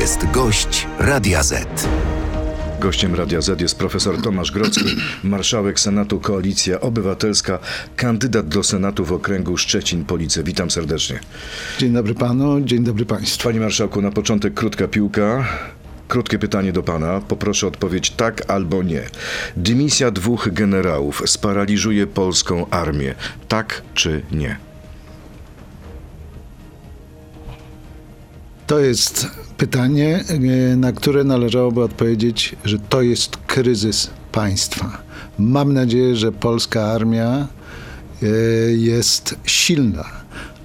jest gość Radia Z. Gościem Radia Z jest profesor Tomasz Grocki, marszałek Senatu Koalicja Obywatelska, kandydat do Senatu w okręgu Szczecin-Police. Witam serdecznie. Dzień dobry panu, dzień dobry państwu. Panie marszałku, na początek krótka piłka. Krótkie pytanie do pana. Poproszę odpowiedź tak albo nie. Dymisja dwóch generałów sparaliżuje polską armię. Tak czy nie? To jest pytanie, e, na które należałoby odpowiedzieć, że to jest kryzys państwa. Mam nadzieję, że polska armia e, jest silna.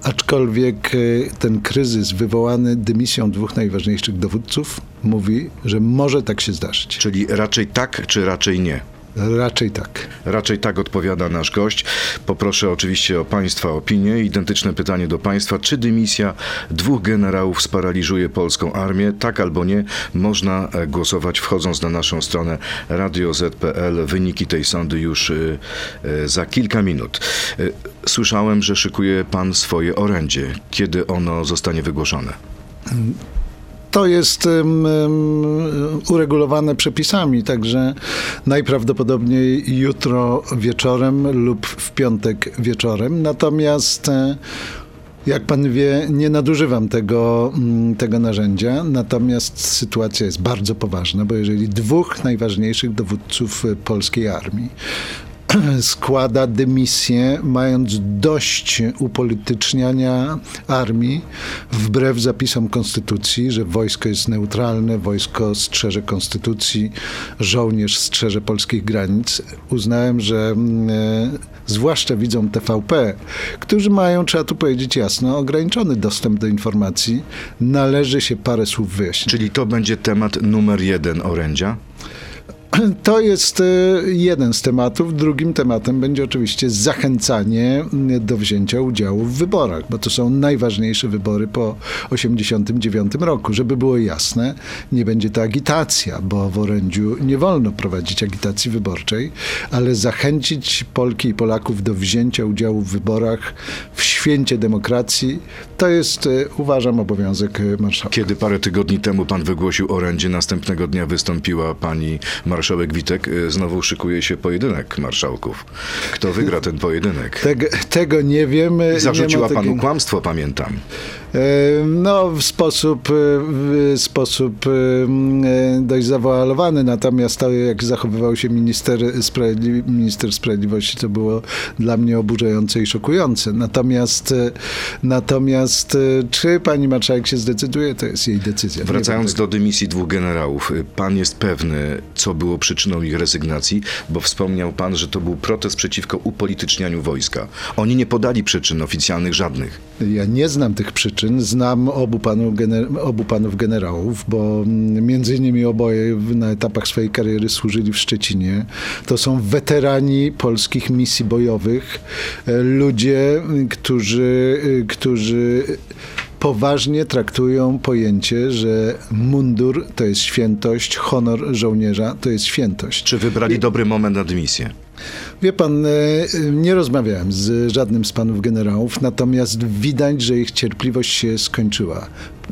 Aczkolwiek e, ten kryzys wywołany dymisją dwóch najważniejszych dowódców mówi, że może tak się zdarzyć. Czyli raczej tak, czy raczej nie? Raczej tak. Raczej tak odpowiada nasz gość. Poproszę oczywiście o Państwa opinię. Identyczne pytanie do Państwa. Czy dymisja dwóch generałów sparaliżuje polską armię? Tak albo nie? Można e, głosować wchodząc na naszą stronę radioz.pl. Wyniki tej sądy już y, y, za kilka minut. Słyszałem, że szykuje Pan swoje orędzie. Kiedy ono zostanie wygłoszone? To jest um, uregulowane przepisami, także najprawdopodobniej jutro wieczorem lub w piątek wieczorem. Natomiast e, jak pan wie, nie nadużywam tego, tego narzędzia, natomiast sytuacja jest bardzo poważna, bo jeżeli dwóch najważniejszych dowódców polskiej armii składa dymisję, mając dość upolityczniania armii, wbrew zapisom konstytucji, że wojsko jest neutralne, wojsko strzeże konstytucji, żołnierz strzeże polskich granic. Uznałem, że e, zwłaszcza widzą TVP, którzy mają, trzeba tu powiedzieć jasno, ograniczony dostęp do informacji, należy się parę słów wyjaśnić. Czyli to będzie temat numer jeden orędzia? To jest e, jeden z tematów. Drugim tematem będzie oczywiście zachęcanie do wzięcia udziału w wyborach, bo to są najważniejsze wybory po 1989 roku. Żeby było jasne, nie będzie to agitacja, bo w orędziu nie wolno prowadzić agitacji wyborczej, ale zachęcić Polki i Polaków do wzięcia udziału w wyborach w święcie demokracji, to jest, e, uważam, obowiązek marszałka. Kiedy parę tygodni temu pan wygłosił orędzie, następnego dnia wystąpiła pani marszałek Witek. E, znowu szykuje się pojedynek marszałków. Kto wygra ten pojedynek? Tego, tego nie wiem. Zarzuciła nie panu takiej... kłamstwo, pamiętam. No, w sposób, w sposób dość zawoalowany, natomiast to, jak zachowywał się minister, sprawiedli minister sprawiedliwości, to było dla mnie oburzające i szokujące. Natomiast, natomiast czy pani marszałek się zdecyduje, to jest jej decyzja. Wracając do dymisji dwóch generałów, pan jest pewny, co było przyczyną ich rezygnacji, bo wspomniał pan, że to był protest przeciwko upolitycznianiu wojska. Oni nie podali przyczyn oficjalnych żadnych. Ja nie znam tych przyczyn znam obu, panu gener- obu panów generałów, bo między innymi oboje na etapach swojej kariery służyli w Szczecinie. To są weterani polskich misji bojowych, e, ludzie, którzy, e, którzy poważnie traktują pojęcie, że mundur to jest świętość, honor żołnierza to jest świętość. Czy wybrali dobry moment na dymisję? Wie pan, e, nie rozmawiałem z żadnym z panów generałów, natomiast widać, że ich cierpliwość się skończyła.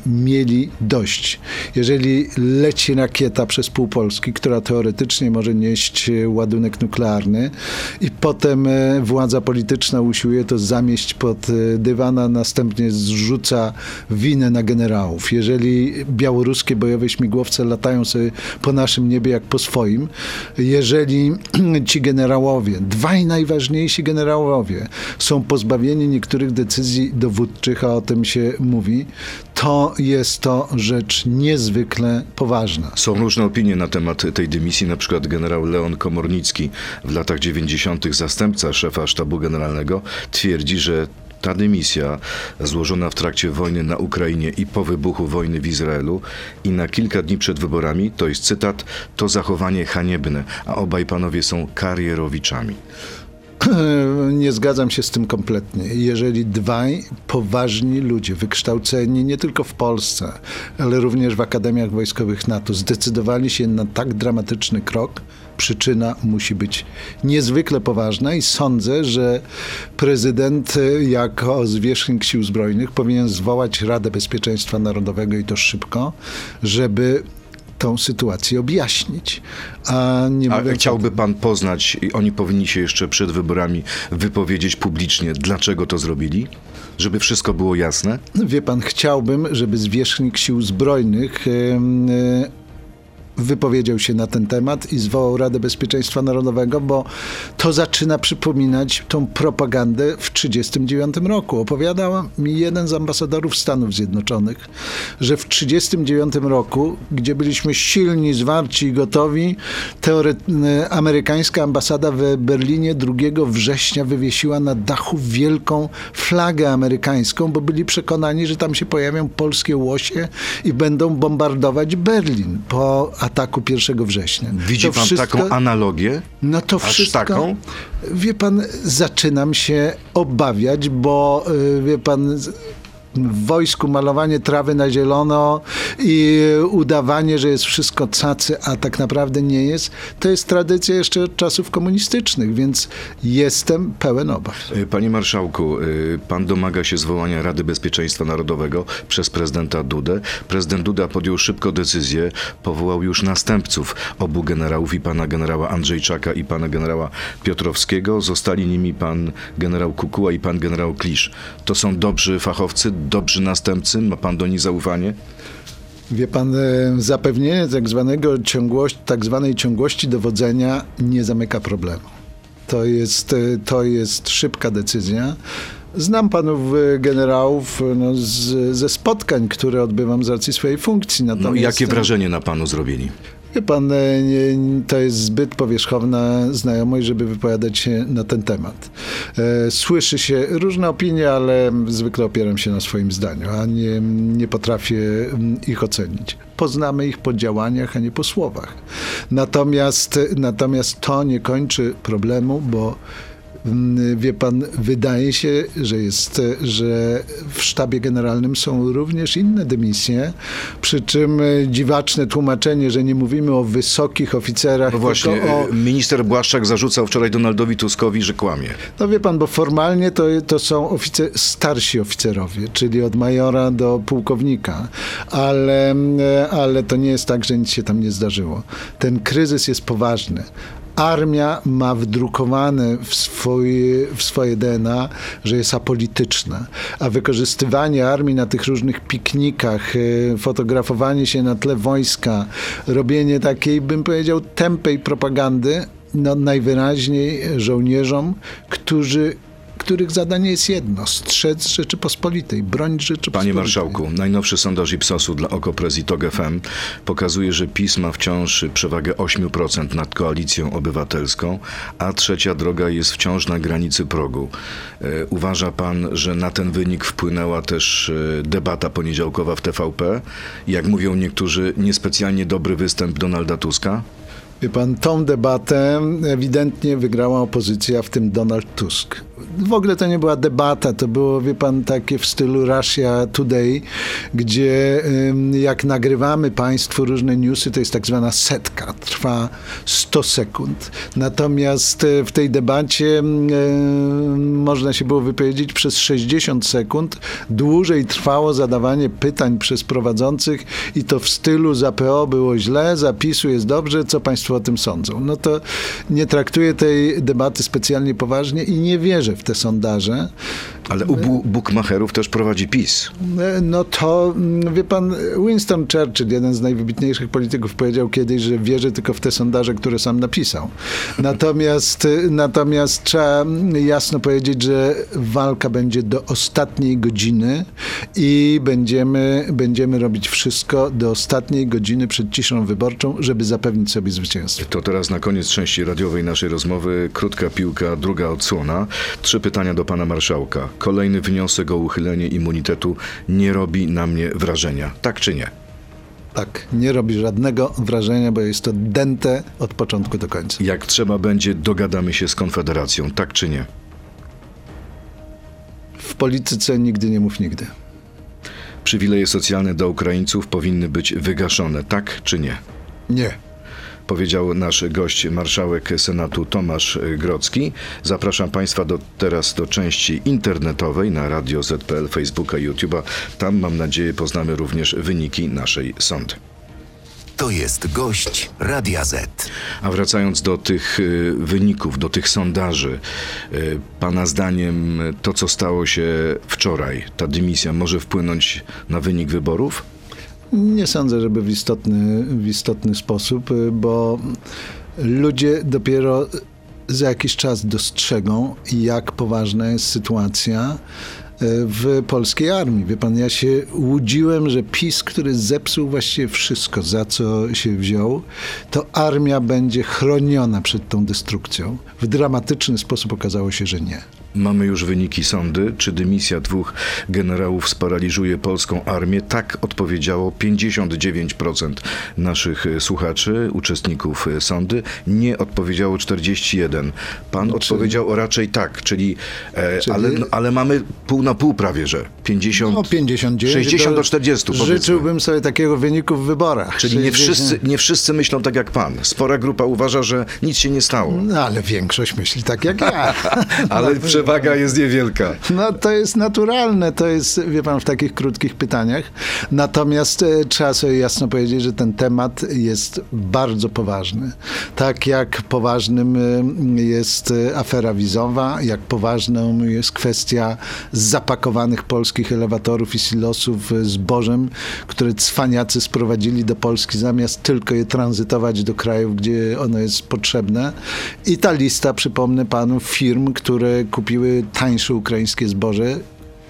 Mieli dość. Jeżeli leci rakieta przez pół Polski, która teoretycznie może nieść ładunek nuklearny i potem e, władza polityczna usiłuje to zamieść pod e, dywan, a następnie zrzuca winę na generałów. Jeżeli białoruskie bojowe śmigłowce latają sobie po naszym niebie jak po swoim, jeżeli ci generałowie dwaj najważniejsi generałowie są pozbawieni niektórych decyzji dowódczych, a o tym się mówi, to jest to rzecz niezwykle poważna. Są różne opinie na temat tej dymisji. Na przykład generał Leon Komornicki, w latach 90. zastępca szefa sztabu generalnego, twierdzi, że ta dymisja złożona w trakcie wojny na Ukrainie i po wybuchu wojny w Izraelu i na kilka dni przed wyborami, to jest cytat, to zachowanie haniebne, a obaj panowie są karierowiczami. nie zgadzam się z tym kompletnie. Jeżeli dwaj poważni ludzie, wykształceni nie tylko w Polsce, ale również w akademiach wojskowych NATO, zdecydowali się na tak dramatyczny krok, przyczyna musi być niezwykle poważna i sądzę, że prezydent jako zwierzchnik sił zbrojnych powinien zwołać Radę Bezpieczeństwa Narodowego i to szybko, żeby tą sytuację objaśnić. A, nie A chciałby pan poznać, i oni powinni się jeszcze przed wyborami wypowiedzieć publicznie, dlaczego to zrobili? Żeby wszystko było jasne? Wie pan, chciałbym, żeby zwierzchnik sił zbrojnych em, e, wypowiedział się na ten temat i zwołał Radę Bezpieczeństwa Narodowego, bo to zaczyna przypominać tą propagandę w 1939 roku. Opowiadał mi jeden z ambasadorów Stanów Zjednoczonych, że w 1939 roku, gdzie byliśmy silni, zwarci i gotowi, teore- amerykańska ambasada w Berlinie 2 września wywiesiła na dachu wielką flagę amerykańską, bo byli przekonani, że tam się pojawią polskie łosie i będą bombardować Berlin po ataku 1 września. Widzi To pan wszystko- taką analogię? no to Aż wszystko. taką? Wie pan, zaczynam się obawiać, bo y, wie pan. W wojsku malowanie trawy na zielono i udawanie, że jest wszystko cacy, a tak naprawdę nie jest, to jest tradycja jeszcze od czasów komunistycznych, więc jestem pełen obaw. Y, Panie marszałku, y, pan domaga się zwołania Rady Bezpieczeństwa Narodowego przez prezydenta Dudę. Prezydent Duda podjął szybko decyzję, powołał już następców obu generałów i pana generała Andrzejczaka i pana generała Piotrowskiego. Zostali nimi pan generał Kukuła i pan generał Klisz. To są dobrzy fachowcy, dobrzy następcy? Ma pan do nich zaufanie? Wie pan, e, zapewnienie tak, zwanego ciągłości, tak zwanej ciągłości dowodzenia nie zamyka problemu. To jest, e, to jest szybka decyzja. Znam panów e, generałów no, z, ze spotkań, które odbywam z racji swojej funkcji. No Natomiast, i jakie wrażenie na panu zrobili? Wie pan, e, to jest zbyt powierzchowna znajomość, żeby wypowiadać się na ten temat. E, Słyszy się różne opinie, ale zwykle opieram się na swoim zdaniu, a nie, nie potrafię mm, ich ocenić. Poznamy ich po działaniach, a nie po słowach. Natomiast, natomiast to nie kończy problemu, bo Wie pan, wydaje się, że jest, że w sztabie generalnym są również inne dymisje, przy czym e, dziwaczne tłumaczenie, że nie mówimy o wysokich oficerach, No właśnie, tylko o... y, minister Błaszczak zarzucał wczoraj Donaldowi Tuskowi, że kłamie. No wie pan, bo formalnie to, to są oficer, starsi oficerowie, czyli od majora do pułkownika, ale, e, ale to nie jest tak, że nic się tam nie zdarzyło. Ten kryzys jest poważny. Armia ma wdrukowane w, swój, w swoje DNA, że jest apolityczna, a wykorzystywanie armii na tych różnych piknikach, e, fotografowanie się na tle wojska, robienie takiej, bym powiedział, tępej propagandy, no, najwyraźniej żołnierzom, którzy, których zadanie jest jedno: strzec Rzeczypospolitej, bronić Rzeczypospolitej. Panie marszałku, najnowszy sondaż Ipsosu dla Okopres i TOG FM pokazuje, że PiS ma wciąż przewagę 8% nad koalicją obywatelską, a trzecia droga jest wciąż na granicy progu. E, Uważa pan, że na ten wynik wpłynęła też e, debata poniedziałkowa w TVP? Jak mówią niektórzy, niespecjalnie dobry występ Donalda Tuska? Wie pan, tą debatę ewidentnie wygrała opozycja, w tym Donald Tusk. W ogóle to nie była debata, to było, wie pan, takie w stylu Russia Today, gdzie jak nagrywamy państwu różne newsy, to jest tak zwana setka, trwa 100 sekund. Natomiast e, w tej debacie można się było wypowiedzieć przez 60 sekund. Dłużej trwało zadawanie pytań przez prowadzących i to w stylu za PO było źle, zapisu jest dobrze, co państwo o tym sądzą. No to nie traktuję tej debaty specjalnie poważnie i nie wierzę w te sondaże. Ale u bu- bukmacherów też prowadzi PiS. E, No to, mm, wie pan, Winston Churchill, jeden z najwybitniejszych polityków, powiedział kiedyś, że wierzy tylko w te sondaże, które sam napisał. Natomiast, e, natomiast trzeba jasno powiedzieć, że walka będzie do ostatniej godziny i będziemy, będziemy robić wszystko do ostatniej godziny przed ciszą wyborczą, żeby zapewnić sobie zwycięstwo. To teraz na koniec części radiowej naszej rozmowy krótka piłka, druga odsłona. Trzy pytania do pana marszałka. Kolejny wniosek o uchylenie immunitetu nie robi na mnie wrażenia. Tak czy nie? Tak, nie robi żadnego wrażenia, bo jest to dęte od początku do końca. Jak trzeba będzie, dogadamy się z Konfederacją, tak czy nie? W polityce nigdy nie mów nigdy. Przywileje socjalne dla Ukraińców powinny być wygaszone, tak czy nie? Nie. Powiedział nasz gość, marszałek Senatu Tomasz Grocki. Zapraszam Państwa do, teraz do części internetowej na Radio ZPL, Facebooka i YouTube'a. Tam, mam nadzieję, poznamy również wyniki naszej sądy. To jest gość Radia Z. A wracając do tych y, wyników, do tych sondaży, y, Pana zdaniem to, co stało się wczoraj, ta dymisja może wpłynąć na wynik wyborów? Nie sądzę, żeby w istotny, w istotny sposób, y, bo ludzie dopiero za jakiś czas dostrzegą, jak poważna jest sytuacja w polskiej armii. Wie pan, ja się łudziłem, że PiS, który zepsuł właściwie wszystko, za co się wziął, to armia będzie chroniona przed tą destrukcją. W dramatyczny sposób okazało się, że nie. Mamy już wyniki sądy. Czy dymisja dwóch generałów sparaliżuje polską armię? Tak odpowiedziało 59% naszych słuchaczy, uczestników sądy. Nie odpowiedziało 41%. Pan No, odpowiedział raczej tak, czyli, e, Czyli- ale, ale mamy pół na pół prawie, że 50, No 59. 60 do to 40. powiedzmy. Życzyłbym sobie takiego wyniku w wyborach. Czyli nie 60. wszyscy, nie wszyscy myślą tak jak pan. Spora grupa uważa, że nic się nie stało. No, ale większość myśli tak jak ja. Ale przewaga jest niewielka. No to jest naturalne, to jest, wie pan, w takich krótkich pytaniach. Natomiast e, trzeba sobie jasno powiedzieć, że ten temat jest bardzo poważny. Tak jak poważnym e, jest e, afera wizowa, jak poważną jest kwestia zapakowanych polskich elewatorów i silosów e, zbożem, które cwaniacy sprowadzili do Polski zamiast tylko je tranzytować do krajów, gdzie ono jest potrzebne. I ta lista, przypomnę panu, firm, które kupiły tańsze ukraińskie zboże,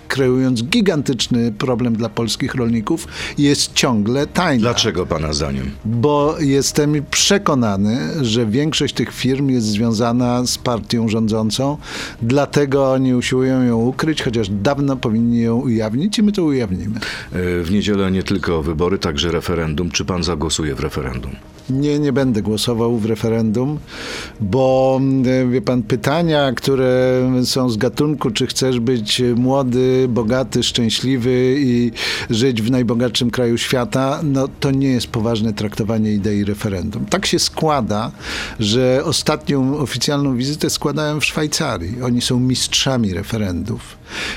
kreując gigantyczny problem dla polskich rolników, jest ciągle tajna. Dlaczego pana zdaniem? Bo jestem przekonany, że większość tych firm jest związana z partią rządzącą, dlatego oni usiłują ją ukryć, chociaż dawno powinni ją ujawnić i my to ujawnimy. E, W niedzielę nie tylko wybory, także referendum. Czy pan zagłosuje w referendum? Nie, nie będę głosował w referendum, bo e, wie pan, pytania, które są z gatunku, czy chcesz być młody, bogaty, szczęśliwy i żyć w najbogatszym kraju świata, no to nie jest poważne traktowanie idei referendum. Tak się składa, że ostatnią oficjalną wizytę składałem w Szwajcarii. Oni są mistrzami referendów.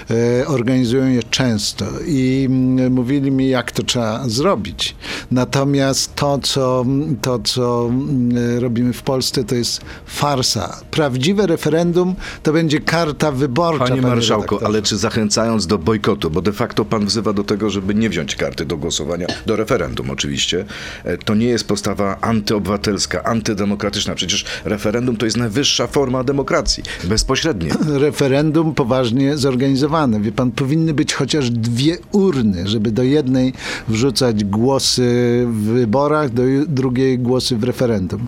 E, organizują je często i mm, mówili mi, jak to trzeba zrobić. Natomiast to, co, to, co mm, robimy w Polsce, to jest farsa. Prawdziwe referendum to będzie karta wyborcza. Panie marszałku, redaktorze. ale czy zachęcając do bojkotu, bo de facto pan wzywa do tego, żeby nie wziąć karty do głosowania, do referendum oczywiście, e, to nie jest postawa antyobywatelska, antydemokratyczna. Przecież referendum to jest najwyższa forma demokracji, bezpośredniej. referendum poważnie zorganizowane. Wie pan, powinny być chociaż dwie urny, żeby do jednej wrzucać głosy w wyborach, do drugiej głosy w referendum.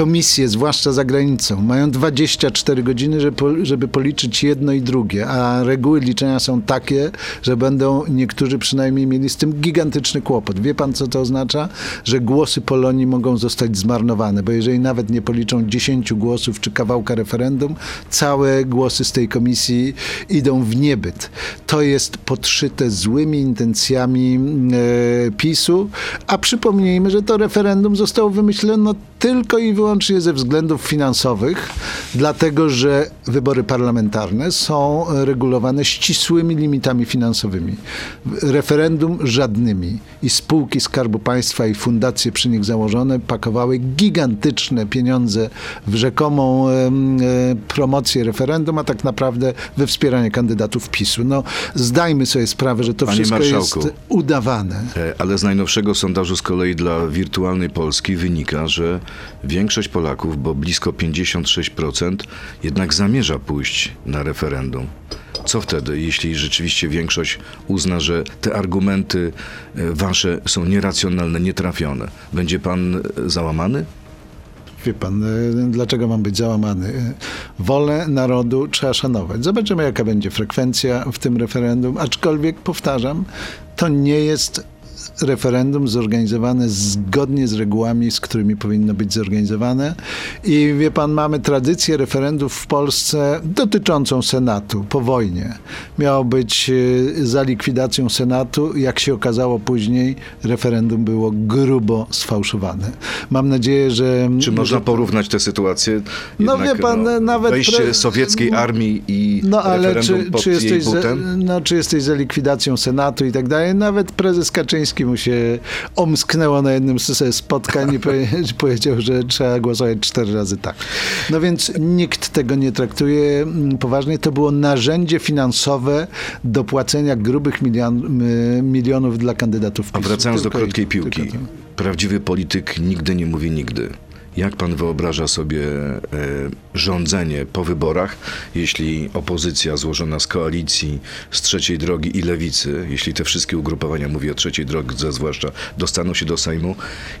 Komisje, zwłaszcza za granicą, mają 24 godziny, żeby, po- żeby policzyć jedno i drugie, a reguły liczenia są takie, że będą niektórzy przynajmniej mieli z tym gigantyczny kłopot. Wie pan, co to oznacza? Że głosy Polonii mogą zostać zmarnowane, bo jeżeli nawet nie policzą 10 głosów czy kawałka referendum, całe głosy z tej komisji idą w niebyt. To jest podszyte złymi intencjami e, PiSu, a przypomnijmy, że to referendum zostało wymyślone tylko i wyłącznie ze względów finansowych, dlatego że wybory parlamentarne są regulowane ścisłymi limitami finansowymi. Referendum żadnymi. I spółki Skarbu Państwa i fundacje przy nich założone pakowały gigantyczne pieniądze w rzekomą e, promocję referendum, a tak naprawdę we wspieranie kandydatów PiSu. No, zdajmy sobie sprawę, że to Panie wszystko marszałku. jest udawane. E, Ale z najnowszego sondażu z kolei dla wirtualnej Polski wynika, że większość Polaków, bo blisko 56%, jednak zamierza pójść na referendum. Co wtedy, jeśli rzeczywiście większość uzna, że te argumenty e, wasze są nieracjonalne, nietrafione? Będzie pan e, załamany? Wie pan, e, dlaczego mam być załamany? Wolę narodu trzeba szanować. Zobaczymy, jaka będzie frekwencja w tym referendum. Aczkolwiek, powtarzam, to nie jest referendum zorganizowane zgodnie z regułami, z którymi powinno być zorganizowane. I wie pan, mamy tradycję referendów w Polsce dotyczącą Senatu po wojnie. Miało być e, za likwidacją Senatu. Jak się okazało później, referendum było grubo sfałszowane. Mam nadzieję, że... Czy można porównać tę sytuację? No wie pan, nawet Wejście pre- sowieckiej armii i No ale czy, czy, jesteś za, no, czy jesteś za likwidacją Senatu i tak dalej? Nawet prezes Kaczyński mu się omsknęło na jednym z spotkań i powie- powiedział, że trzeba głosować cztery razy tak. No więc nikt tego nie traktuje mm, poważnie. To było narzędzie finansowe do płacenia grubych milion, milionów dla kandydatów A PiSu. wracając do krótkiej piłki. Prawdziwy polityk nigdy nie mówi nigdy. Jak pan wyobraża sobie e, rządzenie po wyborach, jeśli opozycja złożona z koalicji, z trzeciej drogi i lewicy, jeśli te wszystkie ugrupowania, mówię o trzeciej drodze zwłaszcza, dostaną się do Sejmu,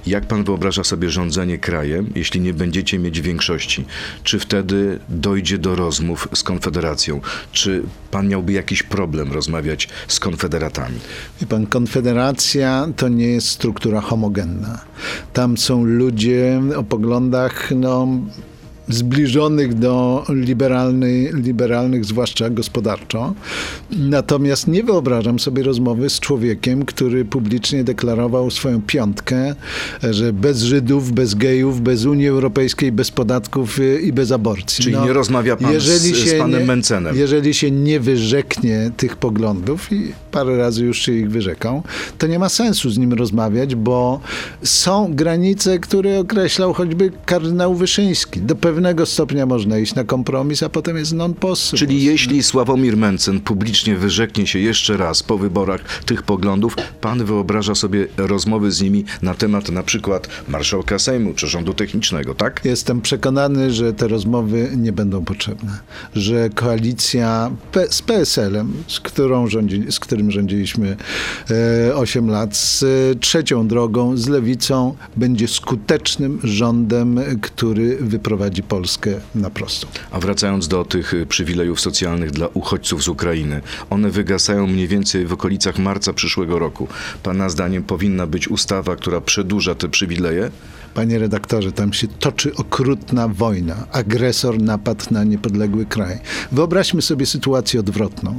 jak pan wyobraża sobie rządzenie krajem, jeśli nie będziecie mieć większości? Czy wtedy dojdzie do rozmów z Konfederacją? Czy pan miałby jakiś problem rozmawiać z konfederatami? Wie pan, Konfederacja to nie jest struktura homogenna. Tam są ludzie o poglądach no, zbliżonych do liberalnej, liberalnych, zwłaszcza gospodarczo. Natomiast nie wyobrażam sobie rozmowy z człowiekiem, który publicznie deklarował swoją piątkę, że bez Żydów, bez gejów, bez Unii Europejskiej, bez podatków i bez aborcji. Czyli nie rozmawia pan z- z panem nie, Mencenem. Jeżeli się nie wyrzeknie tych poglądów i parę razy już się ich wyrzekał, to nie ma sensu z nim rozmawiać, bo są granice, które określał choćby kardynał Wyszyński. Do pewnego stopnia można iść na kompromis, a potem jest non possible. Czyli jeśli Sławomir Mencen publicznie wyrzeknie się jeszcze raz po wyborach tych poglądów, pan wyobraża sobie rozmowy z nimi na temat na przykład marszałka Sejmu czy rządu technicznego, tak? Jestem przekonany, że te rozmowy nie będą potrzebne. Że koalicja P- z PSL-em, z, którą rządzi, z którym rządziliśmy e, 8 lat, z e, trzecią drogą, z lewicą, będzie skutecznym rządem, który wyprowadzi Polskę na prostą. A wracając do tych y, przywilejów socjalnych dla uchodźców z Ukrainy, one wygasają mniej więcej w okolicach marca przyszłego roku. Pana zdaniem powinna być ustawa, która przedłuża te przywileje? Panie redaktorze, tam się toczy okrutna wojna. Agresor napadł na niepodległy kraj. Wyobraźmy sobie sytuację odwrotną,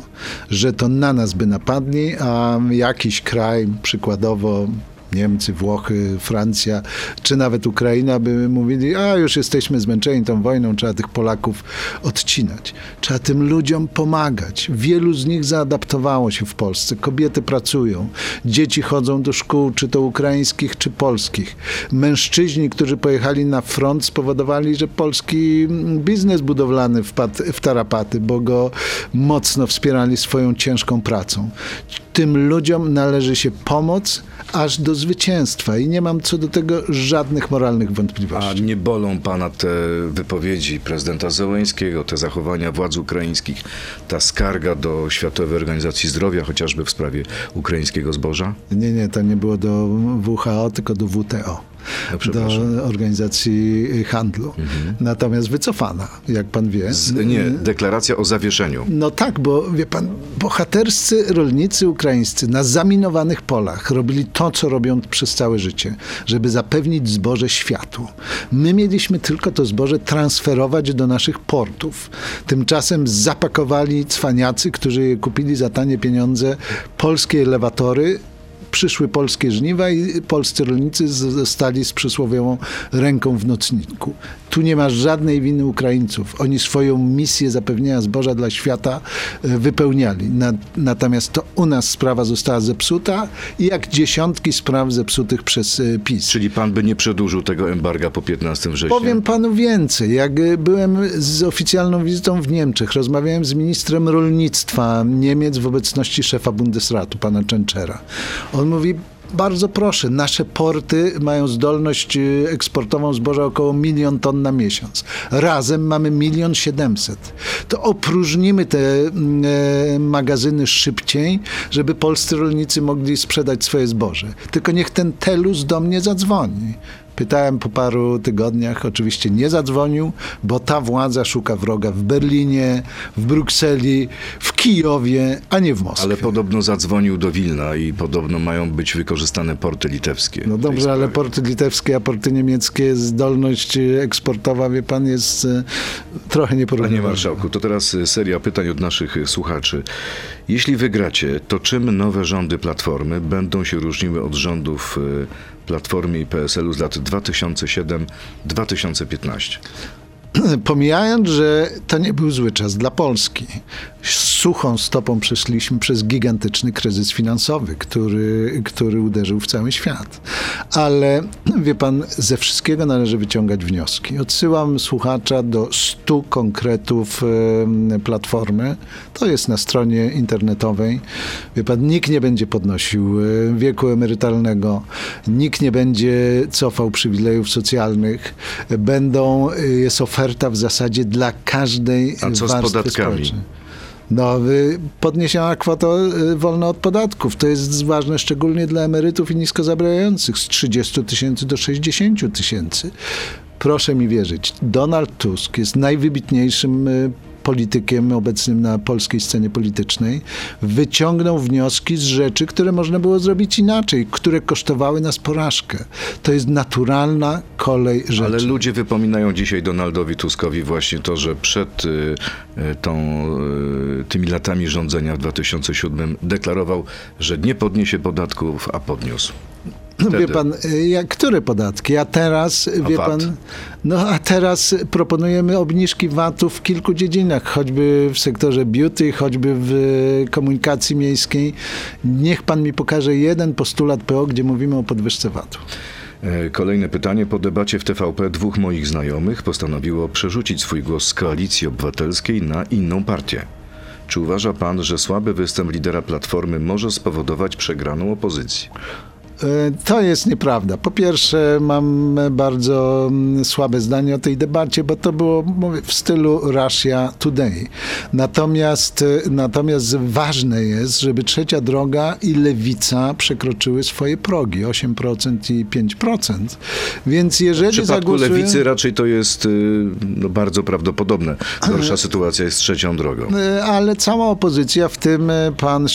że to na nas by napadli, a jakiś kraj, przykładowo Niemcy, Włochy, Francja, czy nawet Ukraina by mówili, a już jesteśmy zmęczeni tą wojną, trzeba tych Polaków odcinać. Trzeba tym ludziom pomagać. Wielu z nich zaadaptowało się w Polsce. Kobiety pracują, dzieci chodzą do szkół, czy to ukraińskich, czy polskich. Mężczyźni, którzy pojechali na front, spowodowali, że polski biznes budowlany wpadł w tarapaty, bo go mocno wspierali swoją ciężką pracą. Tym ludziom należy się pomoc aż do zwycięstwa i nie mam co do tego żadnych moralnych A wątpliwości. nie bolą pana te wypowiedzi prezydenta Zełęńskiego, te zachowania władz ukraińskich, ta skarga do Światowej Organizacji Zdrowia, chociażby w sprawie ukraińskiego zboża? Nie, nie, to nie było do WHO, tylko do WTO. No, do. Organizacji Handlu. Natomiast wycofana, jak pan wie. Z, nie, deklaracja o zawieszeniu. No tak, bo wie pan, bohaterscy rolnicy ukraińscy na zaminowanych polach robili to, co robią przez całe życie, żeby zapewnić zboże światu. My mieliśmy tylko to zboże transferować do naszych portów. Tymczasem zapakowali cwaniacy, którzy je kupili za tanie pieniądze, polskie elewatory przyszły polskie żniwa i polscy rolnicy zostali z przysłowiową ręką w nocniku. Tu nie ma żadnej winy Ukraińców. Oni swoją misję zapewnienia zboża dla świata e, wypełniali. Na, natomiast to u nas sprawa została zepsuta i jak dziesiątki spraw zepsutych przez e, PiS. Czyli pan by nie przedłużył tego embarga po 15 września? Powiem panu więcej. Jak y, byłem z oficjalną wizytą w Niemczech, rozmawiałem z ministrem rolnictwa Niemiec w obecności szefa Bundesratu, pana Częczera. On mówi, bardzo proszę, nasze porty mają zdolność y, eksportową zboża około milion ton na miesiąc. Razem mamy milion siedemset. To opróżnimy te mm, e, magazyny szybciej, żeby polscy rolnicy mogli sprzedać swoje zboże. Tylko niech ten Telus do mnie zadzwoni. Pytałem po paru tygodniach, oczywiście nie zadzwonił, bo ta władza szuka wroga w Berlinie, w Brukseli, w Kijowie, a nie w Moskwie. Ale podobno zadzwonił do Wilna i podobno mają być wykorzystane porty litewskie. No dobrze, ale porty litewskie, a porty niemieckie, zdolność e, eksportowa, wie pan, jest e, trochę Panie nieporównywalna. marszałku, to teraz y, seria pytań od naszych y, słuchaczy. Jeśli wygracie, to czym nowe rządy Platformy będą się różniły od rządów y, Platformy i PSL-u z lat 2007-2015? Pomijając, że to nie był zły czas dla Polski. Suchą stopą przeszliśmy przez gigantyczny kryzys finansowy, który, który uderzył w cały świat. Ale wie pan, ze wszystkiego należy wyciągać wnioski. Odsyłam słuchacza do 100 konkretów em, Platformy. To jest na stronie internetowej. Wie pan, nikt nie będzie podnosił e, wieku emerytalnego, nikt nie będzie cofał przywilejów socjalnych. Będą, e, jest oferta w zasadzie dla każdej A co z podatkami? społecznej. No, y, podniesiona kwota y, wolna od podatków. To jest ważne szczególnie dla emerytów i nisko zarabiających z 30 tysięcy do 60 tysięcy. Proszę mi wierzyć, Donald Tusk jest najwybitniejszym y, politykiem obecnym na polskiej scenie politycznej, wyciągnął wnioski z rzeczy, które można było zrobić inaczej, które kosztowały nas porażkę. To jest naturalna kolej rzeczy. Ale ludzie wypominają dzisiaj Donaldowi Tuskowi właśnie to, że przed y, y, tą, y, tymi latami rządzenia w 2007 deklarował, że nie podniesie podatków, a podniósł. No, wie Wtedy. pan, y, jak, które podatki? A teraz, A wie VAT? pan, no a teraz proponujemy obniżki VAT-u w kilku dziedzinach, choćby w sektorze beauty, choćby w y, komunikacji miejskiej. Niech pan mi pokaże jeden postulat PO, gdzie mówimy o podwyżce VAT-u. E, Kolejne pytanie. Po debacie w TVP dwóch moich znajomych postanowiło przerzucić swój głos z koalicji obywatelskiej na inną partię. Czy uważa pan, że słaby występ lidera Platformy może spowodować przegraną opozycji? E, To jest nieprawda. Po pierwsze, mam bardzo mm, słabe zdanie o tej debacie, bo to było mówię, w stylu Russia Today. Natomiast, e, natomiast ważne jest, żeby trzecia droga i lewica przekroczyły swoje progi 8% i 5%. Więc W jeżeli przypadku zagłosują... lewicy raczej to jest y, no, bardzo prawdopodobne. Gorsza sytuacja jest trzecią drogą. E, Ale cała opozycja, w tym pan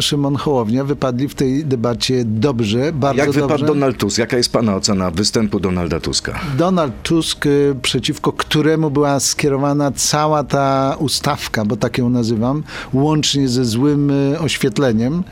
Szymon Hołownia, wypadli w tej debacie dobrze, bardzo Jak wypadł dobrze. Donald Tusk? Jaka jest pana ocena występu Donalda Tuska? Donald Tusk, y, przeciwko któremu była skierowana cała ta ustawka, bo tak ją nazywam, łącznie ze złym y, oświetleniem,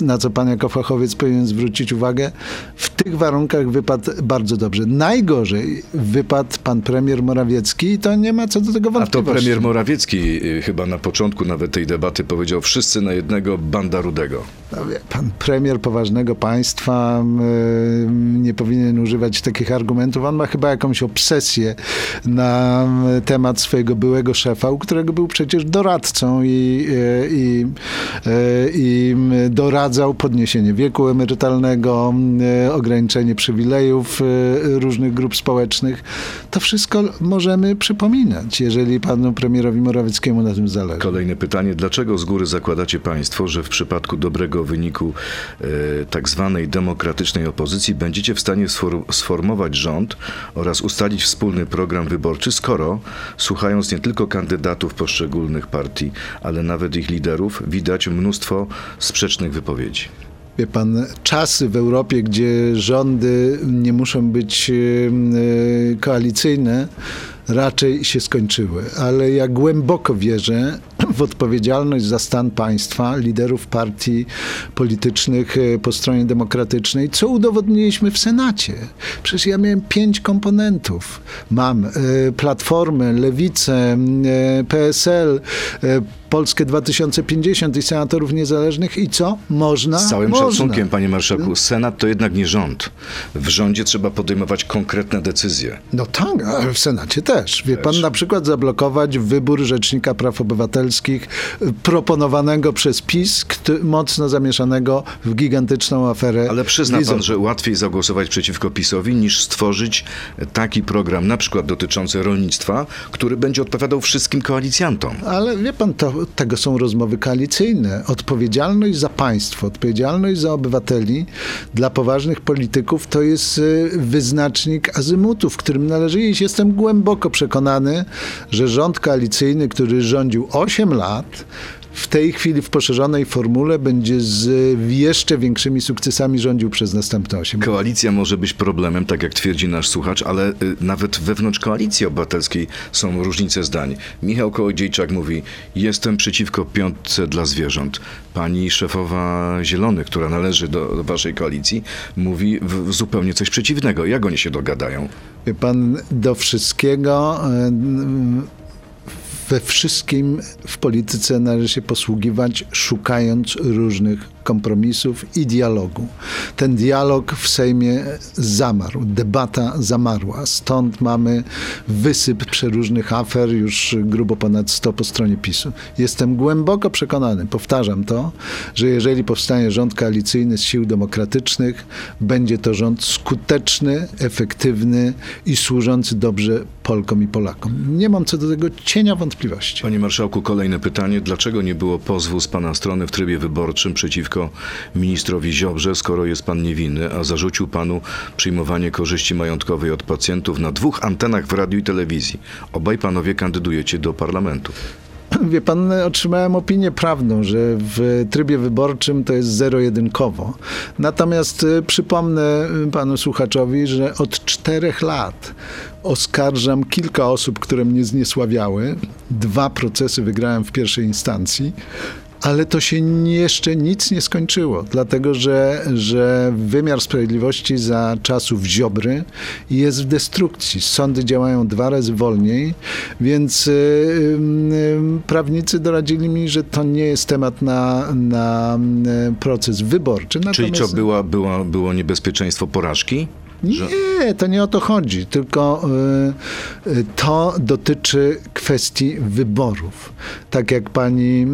na co pan jako fachowiec powinien zwrócić uwagę, w tych warunkach wypadł bardzo dobrze. Najgorzej wypadł pan premier Morawiecki i to nie ma co do tego A to wątpliwości. premier Morawiecki y, chyba na początku nawet tej debaty powiedział wszyscy na jednego banda rudego. No wie Pan premier poważnego państwa y, nie powinien używać takich argumentów. On ma chyba jakąś obsesję na y, temat swojego byłego szefa, u którego był przecież doradcą i, y, i, i doradzał podniesienie wieku emerytalnego, ograniczenie przywilejów różnych grup społecznych. To wszystko możemy przypominać, jeżeli panu premierowi Morawieckiemu na tym zależy. Kolejne pytanie. Dlaczego z góry zakładacie państwo, że w przypadku dobrego wyniku e, tak zwanej demokratycznej opozycji będziecie w stanie sfor- sformować rząd oraz ustalić wspólny program wyborczy, skoro, słuchając nie tylko kandydatów poszczególnych partii, ale nawet ich liderów, widać mnóstwo sprzecznych wypowiedzi? Wie pan, czasy w Europie, gdzie rządy nie muszą być e, koalicyjne, raczej się skończyły. Ale ja głęboko wierzę w odpowiedzialność za stan państwa, liderów partii politycznych e, po stronie demokratycznej, co udowodniliśmy w Senacie. Przecież ja miałem pięć komponentów. Mam e, Platformę, Lewicę, e, PSL, Polskę 2050 i senatorów niezależnych i co? Można? Z całym Można. szacunkiem, panie marszałku, Senat to jednak nie rząd. W rządzie trzeba podejmować konkretne decyzje. No tak, ale w Senacie też. Wie pan, na przykład zablokować wybór Rzecznika Praw Obywatelskich y, proponowanego przez PiS, mocno zamieszanego w gigantyczną aferę Ale przyzna pan, że łatwiej zagłosować przeciwko PiSowi niż stworzyć taki program, na przykład dotyczący rolnictwa, który będzie odpowiadał wszystkim koalicjantom. Ale wie pan, to, tego są rozmowy koalicyjne. Odpowiedzialność za państwo, odpowiedzialność za obywateli dla poważnych polityków to jest y, wyznacznik azymutu, w którym należy iść. Jestem głęboko przekonany, że rząd koalicyjny, który rządził 8 lat, w tej chwili w poszerzonej formule będzie z jeszcze większymi sukcesami rządził przez następne 8 lat. Koalicja może być problemem, tak jak twierdzi nasz słuchacz, ale y, nawet wewnątrz koalicji obywatelskiej są różnice zdań. Michał Kołodziejczak mówi, jestem przeciwko piątce dla zwierząt. Pani szefowa Zielonych, która należy do, waszej koalicji, mówi zupełnie coś przeciwnego. Jak oni się dogadają? Pan, do wszystkiego e, we wszystkim w polityce należy się posługiwać, szukając różnych kompromisów i dialogu. Ten dialog w Sejmie zamarł, debata zamarła. Stąd mamy wysyp przeróżnych afer, już grubo ponad 100 po stronie PiSu. Jestem głęboko przekonany, powtarzam to, że jeżeli powstanie rząd koalicyjny z sił demokratycznych, będzie to rząd skuteczny, efektywny i służący dobrze Polkom i Polakom. Nie mam co do tego cienia wątpliwości. Panie Marszałku, kolejne pytanie. Dlaczego nie było pozwu z Pana strony w trybie wyborczym przeciwko ministrowi Ziobrze, skoro jest Pan niewinny, a zarzucił Panu przyjmowanie korzyści majątkowej od pacjentów na dwóch antenach w radiu i telewizji? Obaj Panowie kandydujecie do parlamentu. Wie pan, otrzymałem opinię prawną, że w trybie wyborczym to jest zero-jedynkowo. Natomiast y, przypomnę y, panu słuchaczowi, że od czterech lat oskarżam kilka osób, które mnie zniesławiały. Dwa procesy wygrałem w pierwszej instancji ale to się jeszcze nic nie skończyło, dlatego że, że wymiar sprawiedliwości za czasów Ziobry jest w destrukcji. Sądy działają dwa razy wolniej, więc yy, yy, prawnicy doradzili mi, że to nie jest temat na, na yy, proces wyborczy. Natomiast... Czyli co, była, była, było niebezpieczeństwo porażki? Nie, to nie o to chodzi, tylko y, y, to dotyczy kwestii wyborów. Tak jak pani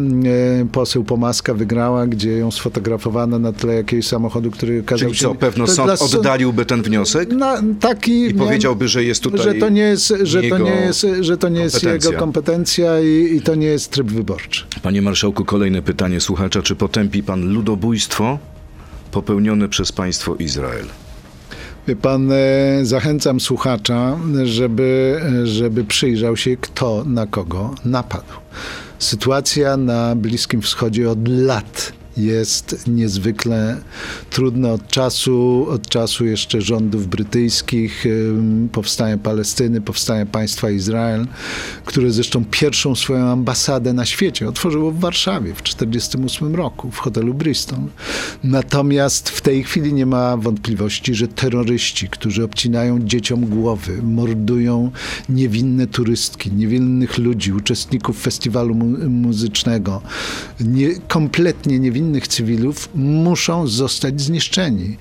y, poseł Pomaska wygrała, gdzie ją sfotografowano na tle jakiegoś samochodu, który kazał Czyli co, pewno sąd dla... oddaliłby ten wniosek? Na, taki, I powiedziałby, że jest tutaj że to nie jest, że to nie jest, że to nie jest jego kompetencja i, i to nie jest tryb wyborczy. Panie marszałku, kolejne pytanie słuchacza. Czy potępi pan ludobójstwo popełnione przez państwo Izrael? Wie pan, e, zachęcam słuchacza, żeby, żeby przyjrzał się, kto na kogo napadł. Sytuacja na Bliskim Wschodzie od lat jest niezwykle trudne od czasu, od czasu jeszcze rządów brytyjskich, powstania Palestyny, powstania państwa Izrael, które zresztą pierwszą swoją ambasadę na świecie otworzyło w Warszawie w 1948 roku, w hotelu Bristol. Natomiast w tej chwili nie ma wątpliwości, że terroryści, którzy obcinają dzieciom głowy, mordują niewinne turystki, niewinnych ludzi, uczestników festiwalu mu muzycznego, nie, kompletnie niewinne innych cywilów muszą zostać zniszczeni.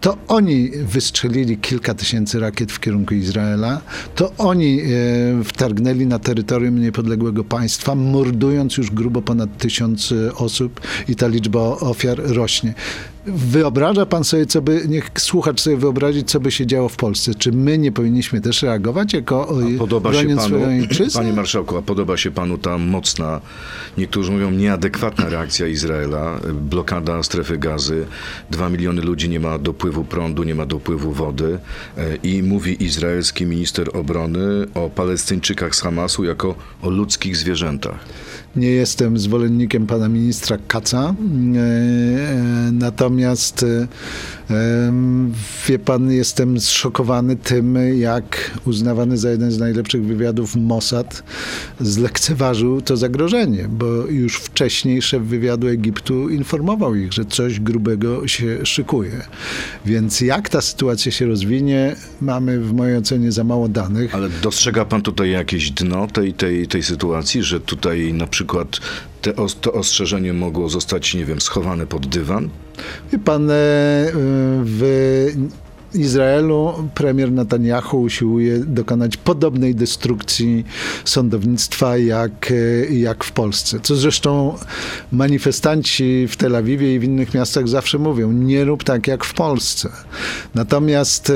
To oni wystrzelili kilka tysięcy rakiet w kierunku Izraela, to oni e, wtargnęli na terytorium niepodległego państwa, mordując już grubo ponad tysiąc e, osób i ta liczba ofiar rośnie. Wyobraża pan sobie, co by, niech słuchacz sobie wyobrazi, co by się działo w Polsce. Czy my nie powinniśmy też reagować jako a podoba się panu, Panie marszałku, a podoba się panu ta mocna, niektórzy mówią nieadekwatna reakcja Izraela, blokada strefy gazy, dwa miliony ludzi nie ma dopływu prądu, nie ma dopływu wody e, i mówi izraelski minister obrony o Palestyńczykach z Hamasu jako o ludzkich zwierzętach. Nie jestem zwolennikiem pana ministra Kaca, e, e, natomiast e, wie pan, jestem zszokowany tym, jak uznawany za jeden z najlepszych wywiadów Mossad zlekceważył to zagrożenie, bo już wcześniej szef wywiadu Egiptu informował ich, że coś grubego się szykuje. Więc jak ta sytuacja się rozwinie, mamy w mojej ocenie za mało danych. Ale dostrzega pan tutaj jakieś dno tej, tej, tej sytuacji, że tutaj na przykład przykład te, to ostrzeżenie mogło zostać, nie wiem, schowane pod dywan? Wie pan, e, w Izraelu premier Netanyahu usiłuje dokonać podobnej destrukcji sądownictwa jak, jak w Polsce. Co zresztą manifestanci w Tel Awiwie i w innych miastach zawsze mówią, nie rób tak jak w Polsce. Natomiast e,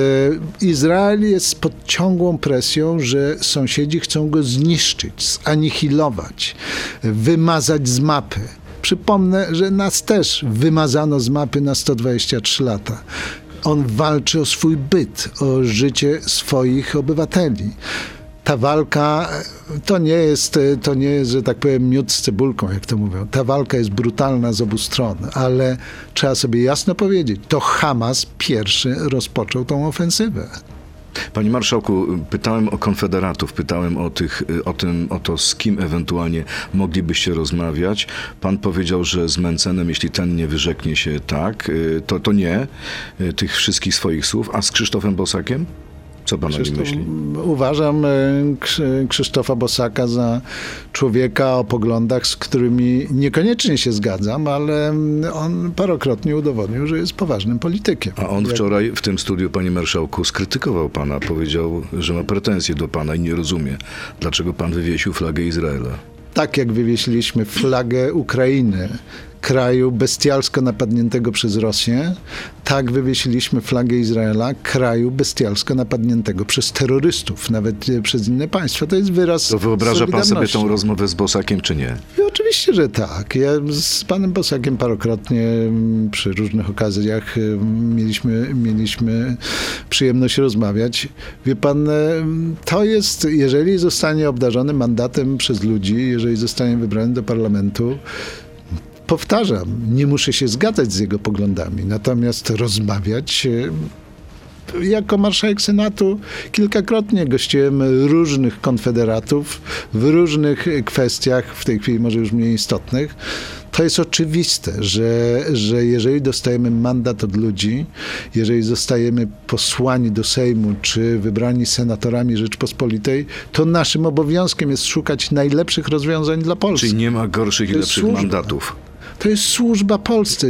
Izrael jest pod ciągłą presją, że sąsiedzi chcą go zniszczyć, zanihilować, wymazać z mapy. Przypomnę, że nas też wymazano z mapy na 123 lata on walczy o swój byt, o życie swoich obywateli. ta walka to nie jest, to nie jest, że tak powiem, miód z cebulką, jak to mówią. Ta walka jest brutalna z obu stron, ale trzeba sobie jasno powiedzieć, to Hamas pierwszy rozpoczął tą ofensywę. Panie marszałku, pytałem o konfederatów, pytałem o, tych, o, tym, o to, z kim ewentualnie moglibyście rozmawiać. Pan powiedział, że z Mencenem, jeśli ten nie wyrzeknie się tak, to, to nie tych wszystkich swoich słów, a z Krzysztofem Bosakiem? Co pan Krzysztof, myśli? Uważam e, Krzysztofa Bosaka za człowieka o poglądach, z którymi niekoniecznie się zgadzam, ale on parokrotnie udowodnił, że jest poważnym politykiem. A on wczoraj w tym studiu, panie marszałku, skrytykował pana, powiedział, że ma pretensje do pana i nie rozumie, dlaczego pan wywiesił flagę Izraela. Tak jak wywiesiliśmy flagę Ukrainy kraju bestialsko napadniętego przez Rosję, tak wywiesiliśmy flagę Izraela, kraju bestialsko napadniętego przez terrorystów, nawet przez inne państwa. To jest wyraz To wyobraża pan sobie tą rozmowę z Bosakiem, czy nie? I oczywiście, że tak. Ja z panem Bosakiem parokrotnie mm, przy różnych okazjach mm, mieliśmy, mieliśmy przyjemność rozmawiać. Wie pan, mm, to jest, jeżeli zostanie obdarzony mandatem przez ludzi, jeżeli zostanie wybrany do parlamentu, powtarzam, nie muszę się zgadzać z jego poglądami, natomiast rozmawiać e, jako marszałek Senatu kilkakrotnie gościłem różnych konfederatów w różnych kwestiach, w tej chwili może już mniej istotnych. To jest oczywiste, że, że jeżeli dostajemy mandat od ludzi, jeżeli zostajemy posłani do Sejmu czy wybrani senatorami Rzeczpospolitej, to naszym obowiązkiem jest szukać najlepszych rozwiązań dla Polski. Czyli nie ma gorszych i lepszych służba. mandatów. To jest służba Polsce.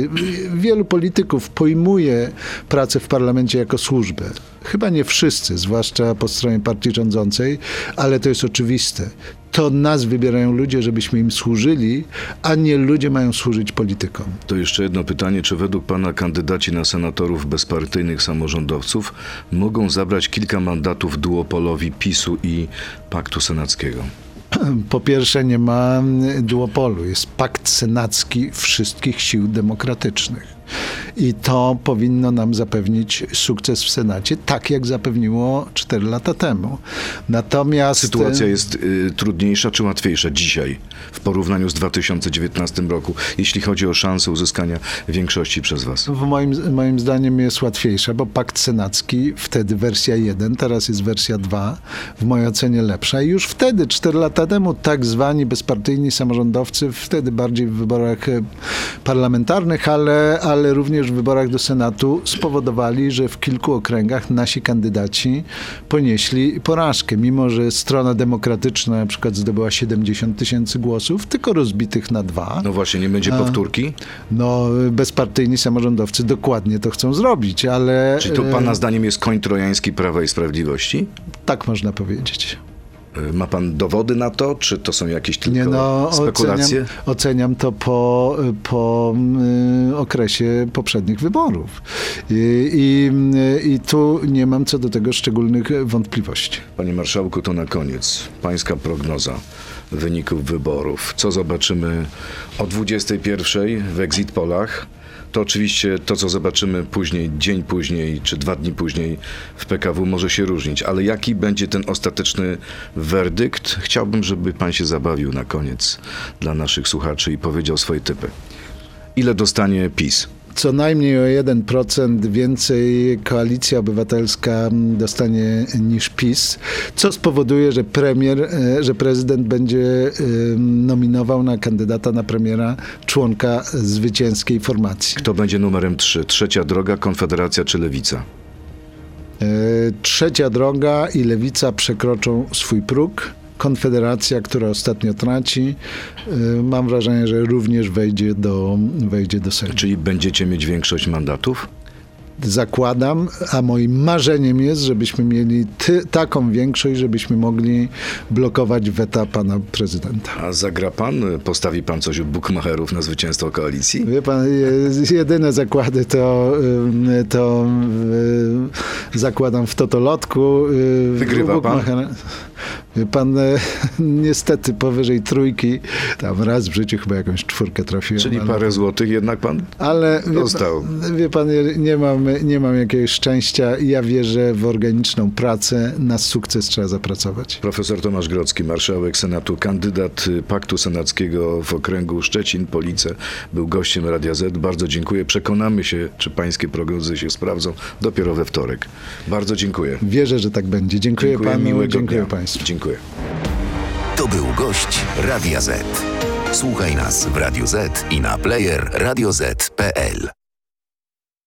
Wielu polityków pojmuje pracę w parlamencie jako służbę. Chyba nie wszyscy, zwłaszcza po stronie partii rządzącej, ale to jest oczywiste. To nas wybierają ludzie, żebyśmy im służyli, a nie ludzie mają służyć politykom. To jeszcze jedno pytanie. Czy według pana kandydaci na senatorów bezpartyjnych samorządowców mogą zabrać kilka mandatów duopolowi PiSu i Paktu Senackiego? Po pierwsze, nie ma duopolu. Jest pakt senacki wszystkich sił demokratycznych. I to powinno nam zapewnić sukces w Senacie, tak jak zapewniło 4 lata temu. Natomiast. Sytuacja jest y, trudniejsza czy łatwiejsza dzisiaj w porównaniu z 2019 roku, jeśli chodzi o szansę uzyskania większości przez Was? W moim, moim zdaniem jest łatwiejsza, bo pakt senacki, wtedy wersja 1, teraz jest wersja 2, w mojej ocenie lepsza. I już wtedy, 4 lata temu, tak zwani bezpartyjni samorządowcy, wtedy bardziej w wyborach e, parlamentarnych, ale, ale ale również w wyborach do Senatu spowodowali, że w kilku okręgach nasi kandydaci ponieśli porażkę, mimo że strona demokratyczna na przykład zdobyła 70 tysięcy głosów, tylko rozbitych na dwa. No właśnie, nie będzie powtórki? No, bezpartyjni samorządowcy dokładnie to chcą zrobić, ale... Czy to pana zdaniem jest koń trojański Prawa i Sprawiedliwości? Tak można powiedzieć. Y, ma pan dowody na to, czy to są jakieś tylko Nie, no, spekulacje? Oceniam, oceniam to po, po y, okresie poprzednich wyborów. I, i, I tu nie mam co do tego szczególnych wątpliwości. Panie marszałku, to na koniec. Pańska prognoza wyników wyborów. Co zobaczymy o 21 w exit polach? To oczywiście to, co zobaczymy później, dzień później czy dwa dni później w PKW może się różnić, ale jaki będzie ten ostateczny werdykt? Chciałbym, żeby pan się zabawił na koniec dla naszych słuchaczy i powiedział swoje typy. Ile dostanie PiS? Co najmniej o 1% więcej koalicja obywatelska dostanie niż PiS, co spowoduje, że premier, e, że prezydent będzie nominował na kandydata na premiera członka zwycięskiej formacji. Kto będzie numerem 3? Trzecia droga, Konfederacja czy Lewica? E, trzecia droga i lewica przekroczą swój próg. Konfederacja, która ostatnio traci, y, mam wrażenie, że również wejdzie do, wejdzie do Sejmu. Czyli będziecie mieć większość mandatów? zakładam, a moim marzeniem jest, żebyśmy mieli ty, taką większość, żebyśmy mogli blokować weta pana prezydenta. A zagra pan, postawi pan coś u bukmacherów na zwycięstwo koalicji? Wie pan, jedyne zakłady to, to zakładam w totolotku. Wygrywa pan? Wie pan, e, niestety powyżej trójki, tam raz w życiu chyba jakąś czwórkę trafiłem. Czyli ale, parę złotych jednak pan ale wie dostał. Pan, wie pan, nie- mam, nie mam jakiegoś szczęścia. Ja wierzę w organiczną pracę. Na sukces trzeba zapracować. Profesor Tomasz Grodzki, marszałek Senatu, kandydat Paktu Senackiego w okręgu Szczecin-Police, był gościem Radia Z. Bardzo dziękuję. Przekonamy się, czy pańskie prognozy się sprawdzą dopiero we wtorek. Bardzo dziękuję. Wierzę, że tak będzie. Dziękuję, panu, miłego dziękuję dnia. państwu. Dziękuję. To był gość Radia Z. Słuchaj nas w Radio Z i na player radioz.pl.